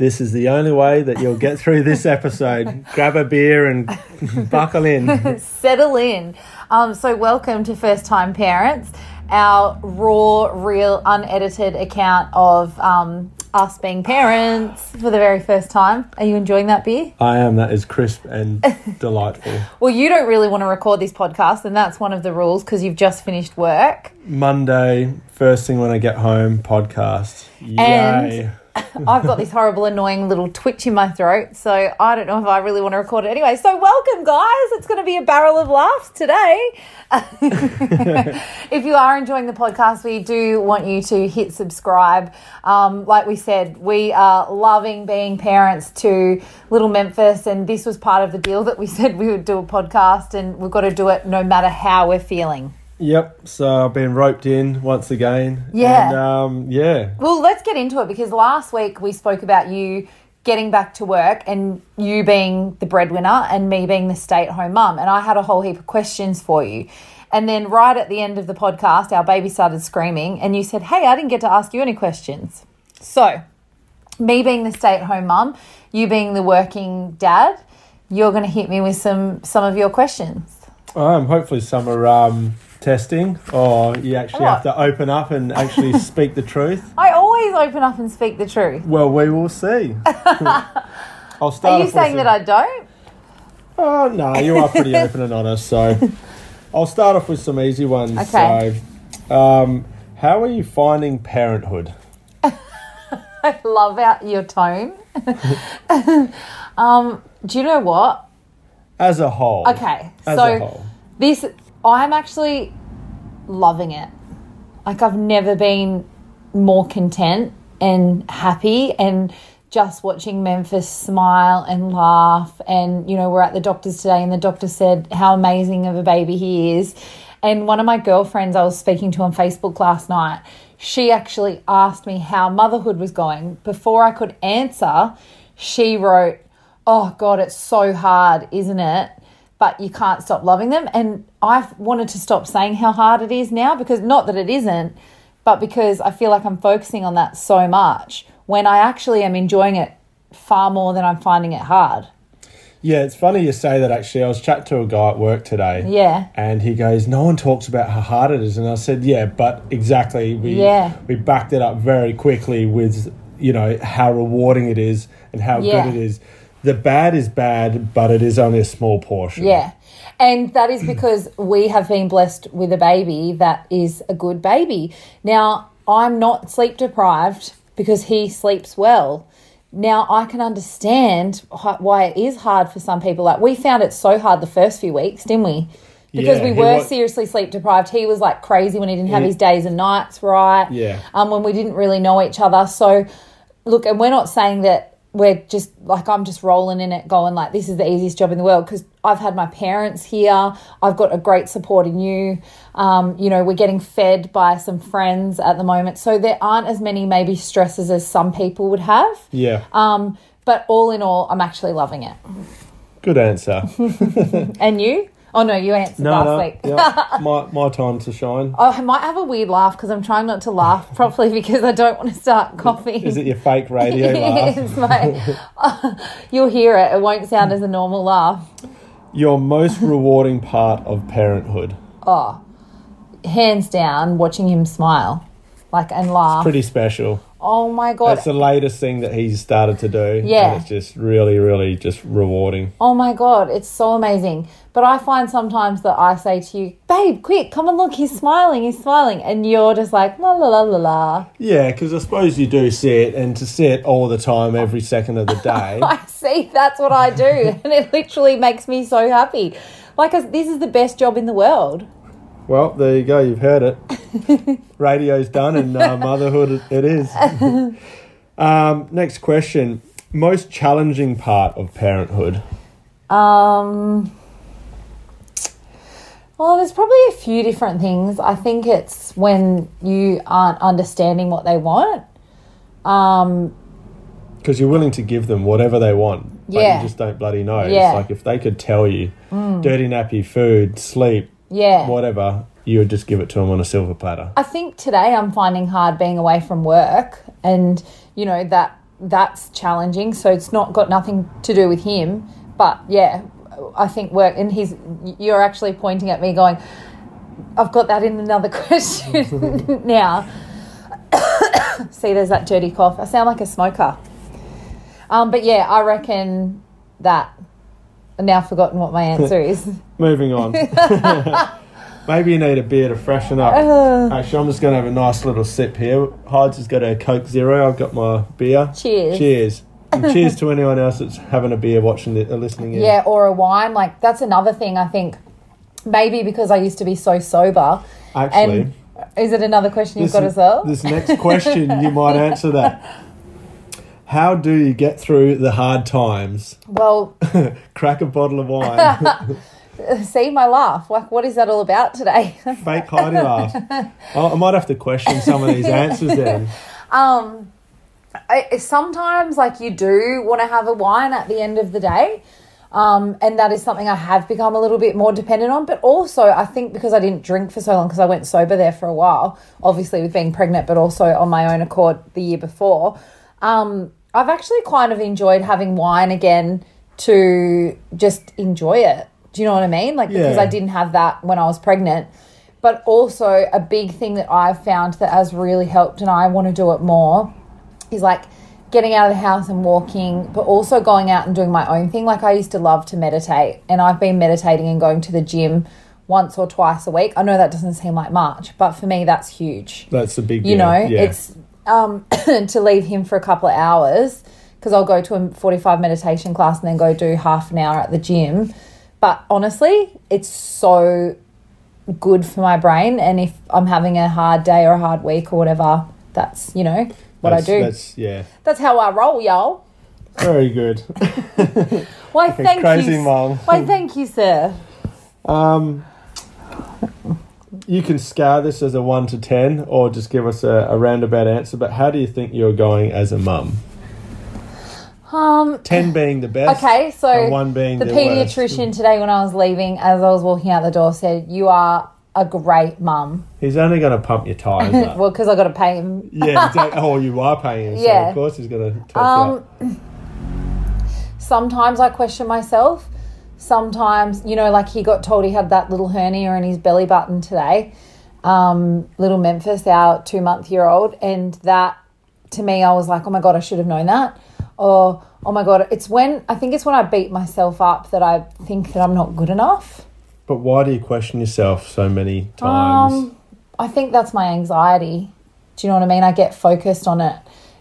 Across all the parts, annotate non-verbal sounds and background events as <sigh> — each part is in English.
this is the only way that you'll get through this episode. Grab a beer and <laughs> buckle in. <laughs> Settle in. Um, so, welcome to First Time Parents, our raw, real, unedited account of um, us being parents for the very first time. Are you enjoying that beer? I am. That is crisp and <laughs> delightful. Well, you don't really want to record this podcast, and that's one of the rules because you've just finished work. Monday, first thing when I get home, podcast. And- Yay. I've got this horrible, annoying little twitch in my throat, so I don't know if I really want to record it anyway. So, welcome, guys. It's going to be a barrel of laughs today. <laughs> if you are enjoying the podcast, we do want you to hit subscribe. Um, like we said, we are loving being parents to little Memphis, and this was part of the deal that we said we would do a podcast, and we've got to do it no matter how we're feeling. Yep. So I've been roped in once again. Yeah. And, um, yeah. Well, let's get into it because last week we spoke about you getting back to work and you being the breadwinner and me being the stay at home mum. And I had a whole heap of questions for you. And then right at the end of the podcast, our baby started screaming and you said, Hey, I didn't get to ask you any questions. So, me being the stay at home mum, you being the working dad, you're going to hit me with some some of your questions. Um, hopefully some are um, testing, or you actually have to open up and actually <laughs> speak the truth. I always open up and speak the truth. Well, we will see. <laughs> I'll start. Are you off with saying some- that I don't? Oh no, you are pretty <laughs> open and honest. So I'll start off with some easy ones. Okay. So, um, how are you finding parenthood? I love out your tone. um, do you know what? As a whole. Okay, As so whole. this I'm actually loving it. Like I've never been more content and happy and just watching Memphis smile and laugh and you know we're at the doctor's today and the doctor said how amazing of a baby he is and one of my girlfriends I was speaking to on Facebook last night she actually asked me how motherhood was going before I could answer she wrote oh god it's so hard isn't it but you can't stop loving them. And I've wanted to stop saying how hard it is now because not that it isn't, but because I feel like I'm focusing on that so much when I actually am enjoying it far more than I'm finding it hard. Yeah, it's funny you say that. Actually, I was chatting to a guy at work today. Yeah. And he goes, "No one talks about how hard it is," and I said, "Yeah, but exactly. We Yeah. we backed it up very quickly with you know how rewarding it is and how Yeah. good it is. The bad is bad, but it is only a small portion. Yeah. And that is because we have been blessed with a baby that is a good baby. Now, I'm not sleep deprived because he sleeps well. Now, I can understand why it is hard for some people. Like, we found it so hard the first few weeks, didn't we? Because Yeah, we were wa- seriously sleep deprived. He was like crazy when he didn't have He- his days and nights right. Yeah. Um, when we didn't really know each other. So, look, and we're not saying that we're just like I'm just rolling in it, going like this is the easiest job in the world because I've had my parents here. I've got a great support in you. Um, you know, we're getting fed by some friends at the moment, so there aren't as many maybe stresses as some people would have. Yeah. Um, but all in all, I'm actually loving it. Good answer. <laughs> And you? Oh no, you answered No, last no. week. yeah, <laughs> my my time to shine. Oh, I might have a weird laugh because I'm trying not to laugh <laughs> properly because I don't want to start coughing. Is it your fake radio <laughs> laugh? It's my, you'll hear it. It won't sound as a normal laugh. Your most rewarding part of parenthood. Oh, hands down, watching him smile, like and laugh. Pretty special. Oh my god. That's the latest thing that he's started to do. Yeah. And it's just really, really just rewarding. Oh my god, it's so amazing. But I find sometimes that I say to you, "Babe, quick, come and look. He's smiling. He's smiling," and you're just like, "La la la la la." Yeah, because I suppose you do see it, and to see it all the time, every second of the <laughs> day. I see. That's what I do, <laughs> and it literally makes me so happy. Like this is the best job in the world. Well, there you go. You've heard it. <laughs> Radio's done, and uh, motherhood it is. <laughs> um, next question: Most challenging part of parenthood. Um, well, there's probably a few different things. I think it's when you aren't understanding what they want. Um, Because you're willing to give them whatever they want, but Yeah. you just don't bloody know. Yeah. It's like if they could tell you dirty nappy, food, sleep, yeah. whatever, you would just give it to them on a silver platter. I think today I'm finding hard being away from work and, you know, that that's challenging. So it's not got nothing to do with him. But yeah, I think work and he's you're actually pointing at me going, I've got that in another <laughs> question <laughs> now. <coughs> See, there's that dirty cough. I sound like a smoker. Um, but yeah, I reckon that. I've now forgotten what my answer <laughs> is. Moving on. <laughs> Maybe you need a beer to freshen up. Uh. Actually, I'm just going to have a nice little sip here. Heidi has got a Coke Zero. I've got my beer. Cheers. Cheers. And cheers <laughs> to anyone else that's having a beer, watching it, or listening in. Yeah, or a wine. Like that's another thing. I think maybe because I used to be so sober. Actually, And is it another question you've this, got as well? this next question, you might answer that. How do you get through the hard times? well, <laughs> Crack a bottle of wine. <laughs> see my laugh. Like, what is that all about today? <laughs> Fake Heidi laugh. I, I might have to question some of these answers then. um, I, sometimes like you do want to have a wine at the end of the day. Um, and that is something I have become a little bit more dependent on. But also, I think because I didn't drink for so long, because I went sober there for a while, obviously with being pregnant, but also on my own accord the year before, um, I've actually kind of enjoyed having wine again to just enjoy it. Do you know what I mean? Like, because Yeah. I didn't have that when I was pregnant. But also, a big thing that I've found that has really helped, and I want to do it more, is like getting out of the house and walking, but also going out and doing my own thing. Like I used to love to meditate, and I've been meditating and going to the gym once or twice a week. I know that doesn't seem like much, but for me, that's huge. That's a big deal, You know, yeah. it's um, <coughs> to leave him for a couple of hours because I'll go to a 45 meditation class and then go do half an hour at the gym. But honestly, it's so good for my brain. And if I'm having a hard day or a hard week or whatever, that's, you know, what That's- I do. That's yeah, That's how I roll, y'all. very good. <laughs> Why, <laughs> thank you. Why, thank you, sir. Um, you can scar this as a one to ten, or just give us a, a roundabout answer. But how do you think you're going as a mum? Um, Ten being the best. okay, so one being the, the, pediatrician today, when I was leaving, as I was walking out the door, said, "You are a great mum." He's only going to pump your tires <laughs> up. Well, because I got to pay him. yeah, exactly. <laughs> Oh, you are paying him, so Yeah. of course he's going to Um, <clears throat> sometimes I question myself. Sometimes, you know, like he got told he had that little hernia in his belly button today. Um, little Memphis, our two month year old, and that to me, I was like, oh my god, I should have known that. Or oh my god, it's when I think it's when I beat myself up that I think that I'm not good enough. But why do you question yourself so many times? Um, I think that's my anxiety. Do you know what I mean? I get focused on it.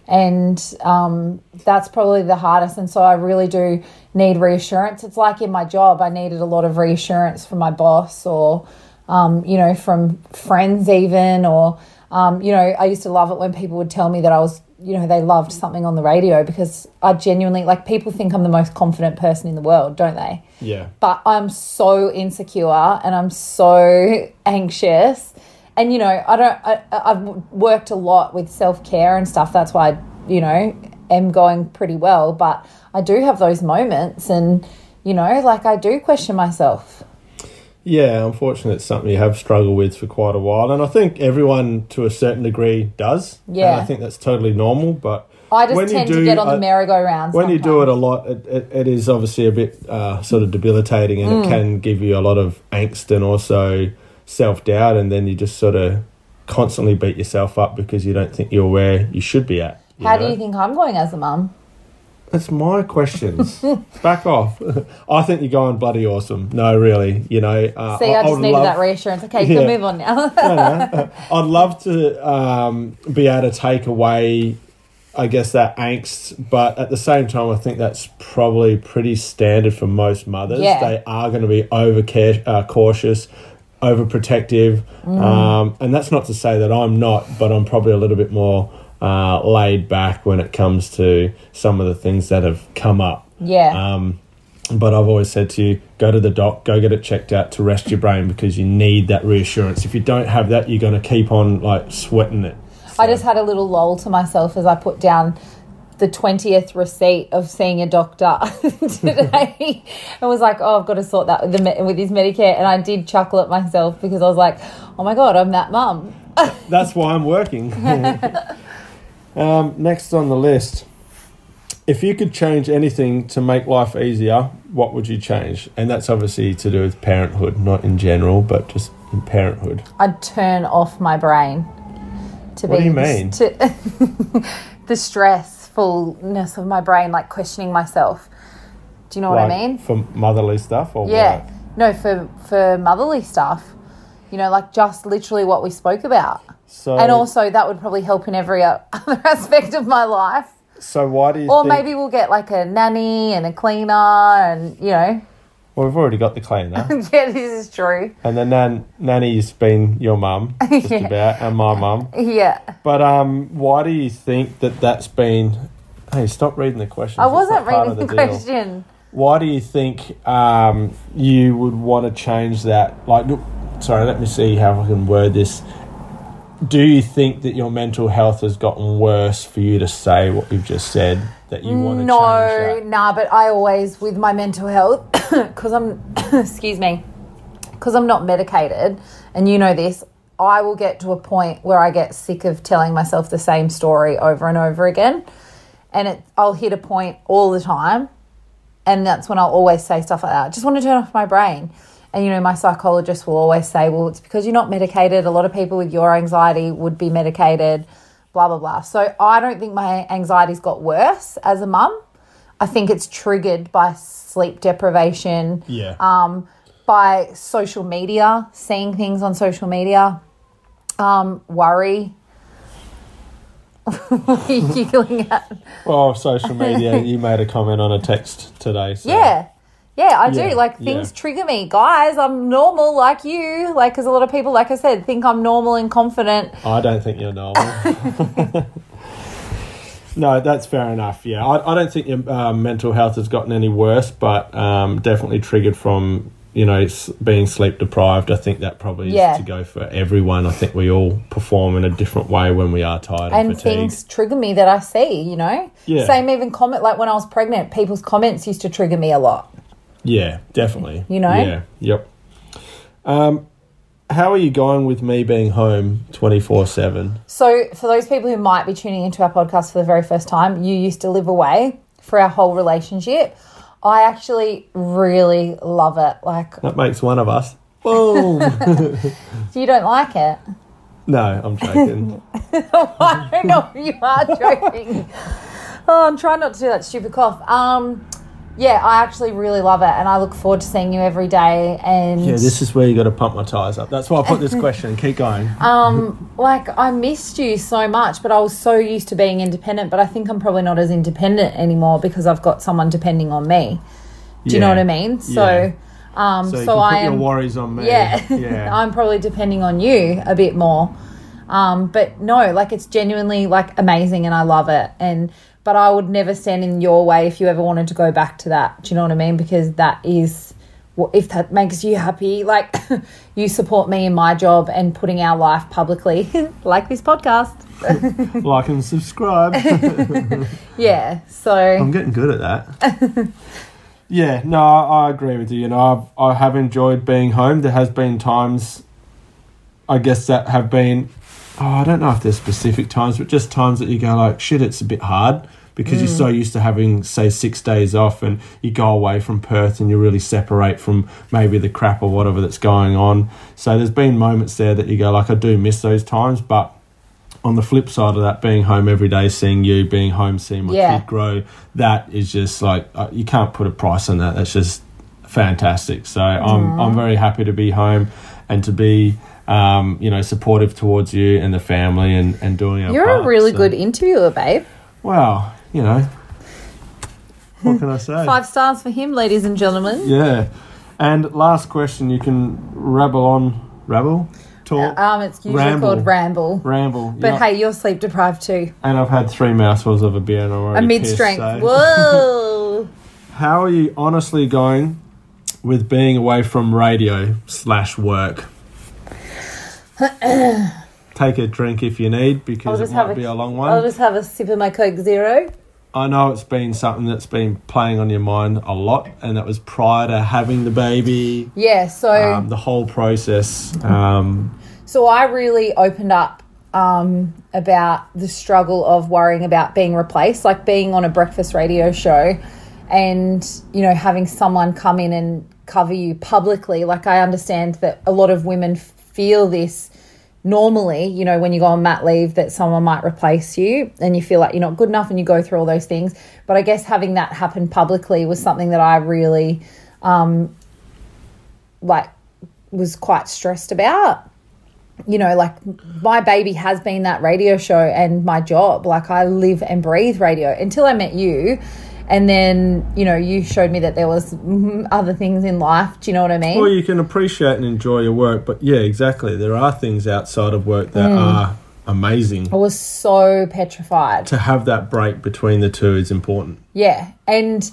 And um, that's probably the hardest. And so I really do need reassurance. It's like in my job, I needed a lot of reassurance from my boss or, um, you know, from friends, even. Or, um, you know, I used to love it when people would tell me that I was, you know, they loved something on the radio because I genuinely, like, people think I'm the most confident person in the world, don't they? yeah. but I'm so insecure and I'm so <laughs> anxious. And you know, I don't. I, I've worked a lot with self care and stuff. That's why you know, am going pretty well. But I do have those moments, and you know, like I do question myself. Yeah, unfortunately, it's something you have struggled with for quite a while, and I think everyone to a certain degree does. Yeah. and I think that's totally normal. But I just when you tend to do- get on the merry-go-round. when you do it a lot, it, it, it is obviously a bit uh, sort of debilitating, and Mm. it can give you a lot of angst and also self doubt, and then you just sort of constantly beat yourself up because you don't think you're where you should be at. How know? do you think I'm going as a mum? That's my questions. <laughs> Back off. <laughs> I think you're going bloody awesome. No, really. You know, uh, See, I, just needed love- that reassurance. Okay, Yeah. can move on now. <laughs> no, no. I'd love to um, be able to take away, I guess, that angst, but at the same time, I think that's probably pretty standard for most mothers. Yeah. They are going to be over care, uh, cautious, overprotective, Mm. um, and that's not to say that I'm not, but I'm probably a little bit more uh, laid back when it comes to some of the things that have come up. yeah. Um, but I've always said to you, go to the doc, go get it checked out to rest your brain because you need that reassurance. If you don't have that, you're going to keep on like sweating it. I just had a little lull to myself as I put down the 20th receipt of seeing a doctor <laughs> today. I was like, oh, I've got to sort that with, the, with his Medicare. And I did chuckle at myself because I was like, oh my God, I'm that mum. <laughs> That's why I'm working. <laughs> um, next on the list, if you could change anything to make life easier, what would you change? And that's obviously to do with parenthood, not in general, but just in parenthood. I'd turn off my brain. To What be do you mean? To, the stressfulness of my brain, like questioning myself. Do you know what I mean? For motherly stuff or Yeah. what? No, for for motherly stuff. You know, like just literally what we spoke about. So, And also that would probably help in every <laughs> other aspect of my life. so why do you Or think, maybe we'll get like a nanny and a cleaner and you know. Well, we've already got the cleaner. <laughs> yeah, this is true. and the nan, nanny's been your mum, <laughs> just Yeah. about, and my mum. Yeah. But um, why do you think that that's been... Hey, stop reading the questions. I It's wasn't not part reading of the, deal. question. Why do you think um, you would want to change that? Like, look, sorry, let me see how I can word this. Do you think that your mental health has gotten worse for you to say what you've just said? That you want to No, nah, but I always, with my mental health, <coughs> because I'm, <coughs> excuse me, because I'm not medicated, and you know this, I will get to a point where I get sick of telling myself the same story over and over again. And it, I'll hit a point all the time. And that's when I'll always say stuff like that. I just want to turn off my brain. And, you know, my psychologist will always say, well, it's because you're not medicated. A lot of people with your anxiety would be medicated, blah, blah, blah. So I don't think my anxiety's got worse as a mum. I think it's triggered by sleep deprivation, Yeah. um, by social media, seeing things on social media, um, worry. what are you giggling at? well, social media. <laughs> you made a comment on a text today. So. Yeah. Yeah, I do. Like things yeah. trigger me. Guys, I'm normal like you. Like, because a lot of people, like I said, think I'm normal and confident. I don't think you're normal. <laughs> no, that's fair enough. Yeah, I, I don't think your um, mental health has gotten any worse, but um, definitely triggered from you know s- being sleep deprived. I think that probably is Yeah. to go for everyone. I think we all perform in a different way when we are tired and, And things trigger me that I see, you know? Yeah. Same even comment, like when I was pregnant, people's comments used to trigger me a lot. Yeah, definitely. You know? Yeah. Yep. Um, how are you going with me being home twenty four seven? So, for those people who might be tuning into our podcast for the very first time, you used to live away for our whole relationship. I actually really love it. Like, That makes one of us. <laughs> Boom. <laughs> you don't like it? no, I'm joking. <laughs> I don't know if you are joking. Oh, I'm trying not to do that stupid cough. Um, yeah, I actually really love it, and I look forward to seeing you every day. And Yeah, this is where you got to pump my tires up. That's why I put this <laughs> question. Keep going. um, like I missed you so much, but I was so used to being independent. But I think I'm probably not as independent anymore because I've got someone depending on me. Do you know what I mean? So, Yeah. um, So so, I am. your worries on me. yeah, <laughs> yeah. <laughs> I'm probably depending on you a bit more. Um, but no, like it's genuinely like amazing and I love it. And but I would never stand in your way if you ever wanted to go back to that. Do you know what I mean? Because that is what if that makes you happy, like <laughs> you support me in my job and putting our life publicly, <laughs> like this podcast. <laughs> like and subscribe. Yeah. So I'm getting good at that. yeah, no, I, I agree with you. You know, I've, I have enjoyed being home. There has been times, I guess, that have been. Oh, I don't know if there's specific times, but just times that you go like, shit, it's a bit hard because you're so used to having, say, six days off, and you go away from Perth and you really separate from maybe the crap or whatever that's going on. So there's been moments there that you go like, I do miss those times, but on the flip side of that, being home every day, seeing you, being home, seeing my Yeah. kid grow, that is just like uh, you can't put a price on that. That's just fantastic. So I'm I'm very happy to be home and to be um, you know supportive towards you and the family and and doing our you're part. a really So- good interviewer, babe. Wow, you know, what can I <laughs> say? Five stars for him, ladies and gentlemen. Yeah. And last question, you can rabble on, rabble, talk, Um, it's usually Ramble. called ramble. ramble. But yeah. hey, you're sleep deprived too. and I've had three mouthfuls of a beer and I'm A already mid pissed, strength. so- Whoa. <laughs> How are you honestly going with being away from radio slash work? <clears throat> Take a drink if you need because it might a- be a long one. I'll just have a sip of my Coke Zero. I know it's been something that's been playing on your mind a lot, and that was prior to having the baby, Yeah, so um, the whole process. Um, so I really opened up um, about the struggle of worrying about being replaced, like being on a breakfast radio show and, you know, having someone come in and cover you publicly. Like, I understand that a lot of women feel this normally, you know, when you go on mat leave, that someone might replace you and you feel like you're not good enough and you go through all those things. But I guess having that happen publicly was something that I really, um, like, was quite stressed about you know, like my baby has been that radio show and my job. Like I live and breathe radio until I met you. And then, you know, you showed me that there was other things in life. Do you know what I mean? Well, you can appreciate and enjoy your work, but yeah, exactly. There are things outside of work that mm. are amazing. I was so petrified. To have that break between the two is important. Yeah. And,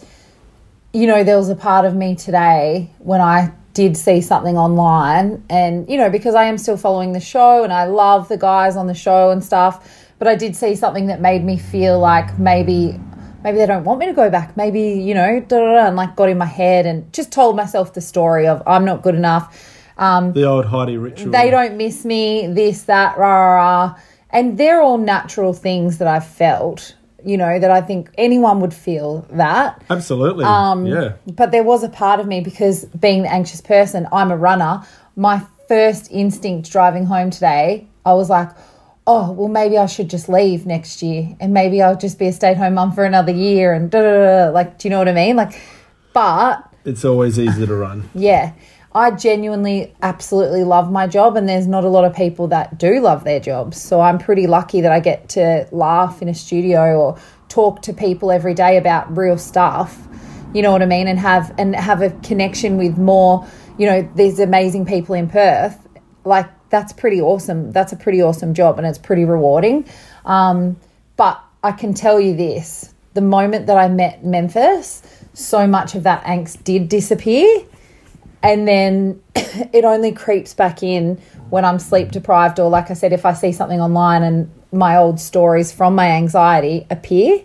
you know, there was a part of me today when I did see something online and you know because I am still following the show and I love the guys on the show and stuff but I did see something that made me feel like maybe maybe they don't want me to go back maybe you know da, da, da, and like got in my head and just told myself the story of I'm not good enough um, the old Heidi ritual they don't miss me this that rah, rah, rah. and they're all natural things that I've felt you know, that I think anyone would feel that. Absolutely. Um, yeah. But there was a part of me because being the anxious person, I'm a runner. My first instinct driving home today, I was like, oh, well, maybe I should just leave next year and maybe I'll just be a stay at home mum for another year and da, da, da, like, do you know what I mean? Like, but it's always easy to run. <laughs> Yeah. I genuinely absolutely love my job, and there's not a lot of people that do love their jobs. So I'm pretty lucky that I get to laugh in a studio or talk to people every day about real stuff. You know what I mean? And have and have a connection with more, you know, these amazing people in Perth. Like that's pretty awesome. That's a pretty awesome job, and it's pretty rewarding. Um, but I can tell you this: the moment that I met Memphis, so much of that angst did disappear and then <clears throat> it only creeps back in when I'm sleep deprived, or like I said, if I see something online and my old stories from my anxiety appear,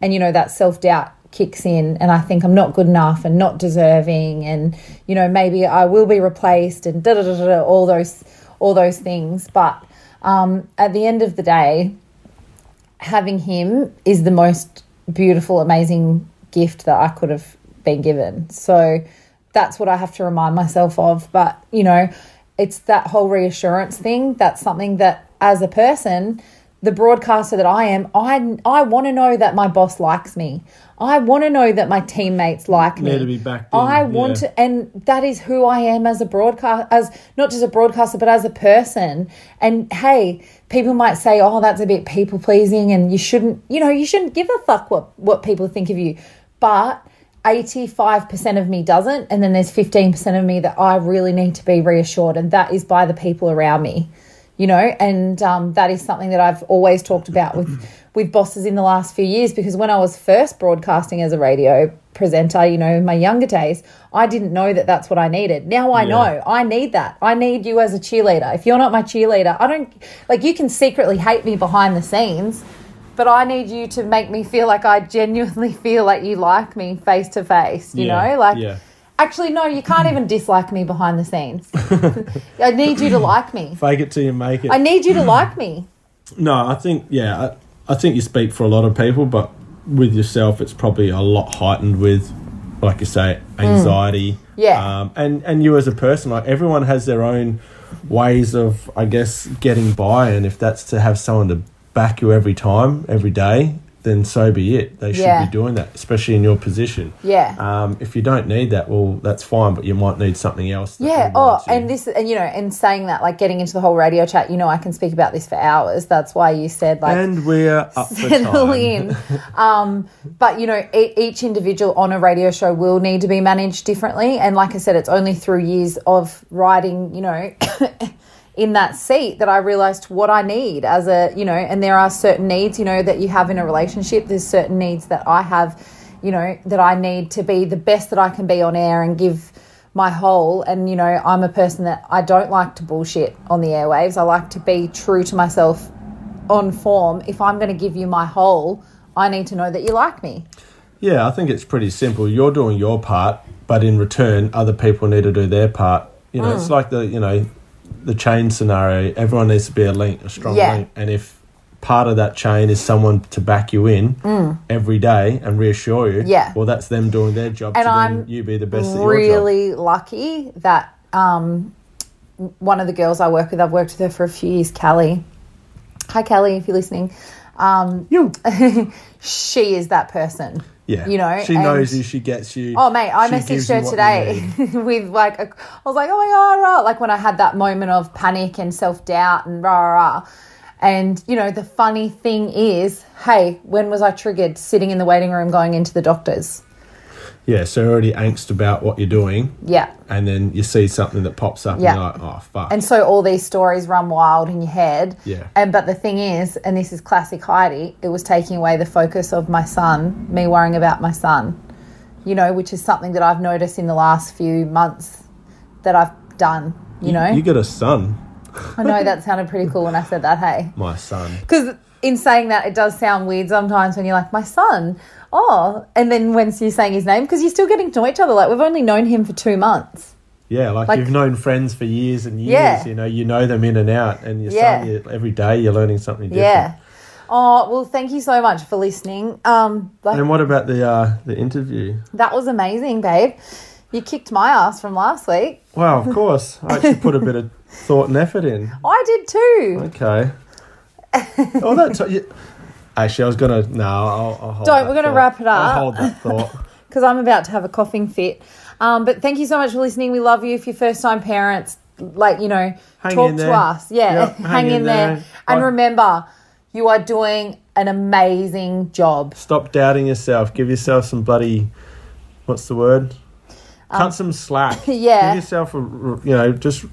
and you know, that self doubt kicks in, and I think I'm not good enough and not deserving, and you know, maybe I will be replaced, and da da da da, all those, all those things. But um, at the end of the day, having him is the most beautiful, amazing gift that I could have been given. So that's what I have to remind myself of. But, you know, it's that whole reassurance thing. That's something that as a person, the broadcaster that I am, I I want to know that my boss likes me. I want to know that my teammates like me. to be back. I want yeah. to, and that is who I am as a broadcast, as not just a broadcaster, but as a person. And hey, people might say, "Oh, that's a bit people pleasing," and you shouldn't, you know, you shouldn't give a fuck what what people think of you. But 85% of me doesn't and then there's 15% of me that i really need to be reassured and that is by the people around me you know and um, that is something that i've always talked about with <clears throat> with bosses in the last few years because when i was first broadcasting as a radio presenter you know in my younger days i didn't know that that's what i needed now i yeah. know i need that i need you as a cheerleader if you're not my cheerleader i don't like you can secretly hate me behind the scenes but I need you to make me feel like I genuinely <laughs> feel like you like me face to face, you yeah, know? Like, yeah. Actually, no, you can't even dislike me behind the scenes. <laughs> I need you to like me. Fake it till you make it. I need you to like me. No, I think, yeah, I, I think you speak for a lot of people, but with yourself, it's probably a lot heightened with, like you say, anxiety. Mm. Yeah. Um, and, and you as a person, like, everyone has their own ways of, I guess, getting by, and if that's to have someone to back you every time, every day, then so be it. They should yeah. be doing that, especially in your position. Yeah. Um, if you don't need that, well, that's fine, but you might need something else. Yeah. Oh, and this, and you know, and saying that, like getting into the whole radio chat, you know, I can speak about this for hours. That's why you said like, and we're up <laughs> settle in. <laughs> um, but you know, e- each individual on a radio show will need to be managed differently, and like I said, it's only through years of writing, you know. In that seat that I realized what I need as a, you know, and there are certain needs, you know, that you have in a relationship. There's certain needs that I have, you know, that I need to be the best that I can be on air and give my whole. And, you know, I'm a person that I don't like to bullshit on the airwaves. I like to be true to myself on form. If I'm going to give you my whole, I need to know that you like me. Yeah, I think it's pretty simple. You're doing your part, but in return, other people need to do their part. You know, mm. it's like the, you know, the chain scenario, everyone needs to be a link, a strong Yeah. link. And if part of that chain is someone to back you in every day and reassure you, Mm. Yeah. well, that's them doing their job And I'm you be the best at your job. really lucky that um, one of the girls I work with, I've worked with her for a few years, Kelly. Hi, Kelly, if you're listening. Um, You. <laughs> she is that person. Yeah. You know, she knows you, she gets you. Oh, mate, I messaged her today <laughs> with like, a, I was like, oh my God, rah, like when I had that moment of panic and self doubt and rah, rah, rah. And, you know, the funny thing is, hey, when was I triggered sitting in the waiting room going into the doctor's? Yeah, so you're already angst about what you're doing, Yeah. and then you see something that pops up, Yeah. and you're like, oh, fuck. And so all these stories run wild in your head. Yeah. And but the thing is, and this is classic Heidi, it was taking away the focus of my son, me worrying about my son. You know, which is something that I've noticed in the last few months that I've done. You, know, You got a son, I know that <laughs> sounded pretty cool when I said that. Hey, my son. because in saying that, it does sound weird sometimes when you're like, my son. Oh, and then when you're saying his name, because you're still getting to know each other. Like we've only known him for two months. Yeah, like, Like- you've known friends for years and years. Yeah. You know, you know them in and out, and your Yeah. you, every day you're learning something different. Yeah. Oh well, thank you so much for listening. Um, like, And what about the uh, the interview? That was amazing, babe. You kicked my ass from last week. Well, of course, I actually put a bit of <laughs> thought and effort in. I did too. Okay. oh, that. T- you- actually, I was gonna. No, I'll, I'll hold. Don't, that we're gonna thought. wrap it up. I'll hold that <laughs> thought. Because I'm about to have a coughing fit. Um, but thank you so much for listening. We love you. If you're first time parents, like, you know, Hang talk to there. us. Yeah, Yep, hang, in there. And I- remember, you are doing an amazing job. Stop doubting yourself. Give yourself some bloody. What's the word? Cut some slack. Um, <laughs> yeah. Give yourself a. You know, just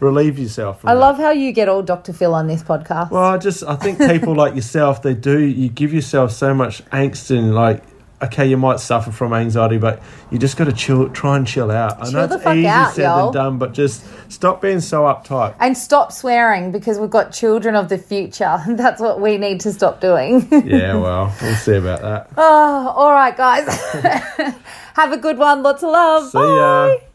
relieve yourself. From I that. love how you get all Dr. Phil on this podcast. Well, I just I think people like yourself, they do. You give yourself so much angst and like, okay, you might suffer from anxiety, but you just got to chill, try and chill out. I Chill know it's easy out, said y'all. than done, but just stop being so uptight. and stop swearing because we've got children of the future. <laughs> That's what we need to stop doing. <laughs> Yeah, well, we'll see about that. oh, all right, guys. <laughs> Have a good one. Lots of love. See ya. Bye.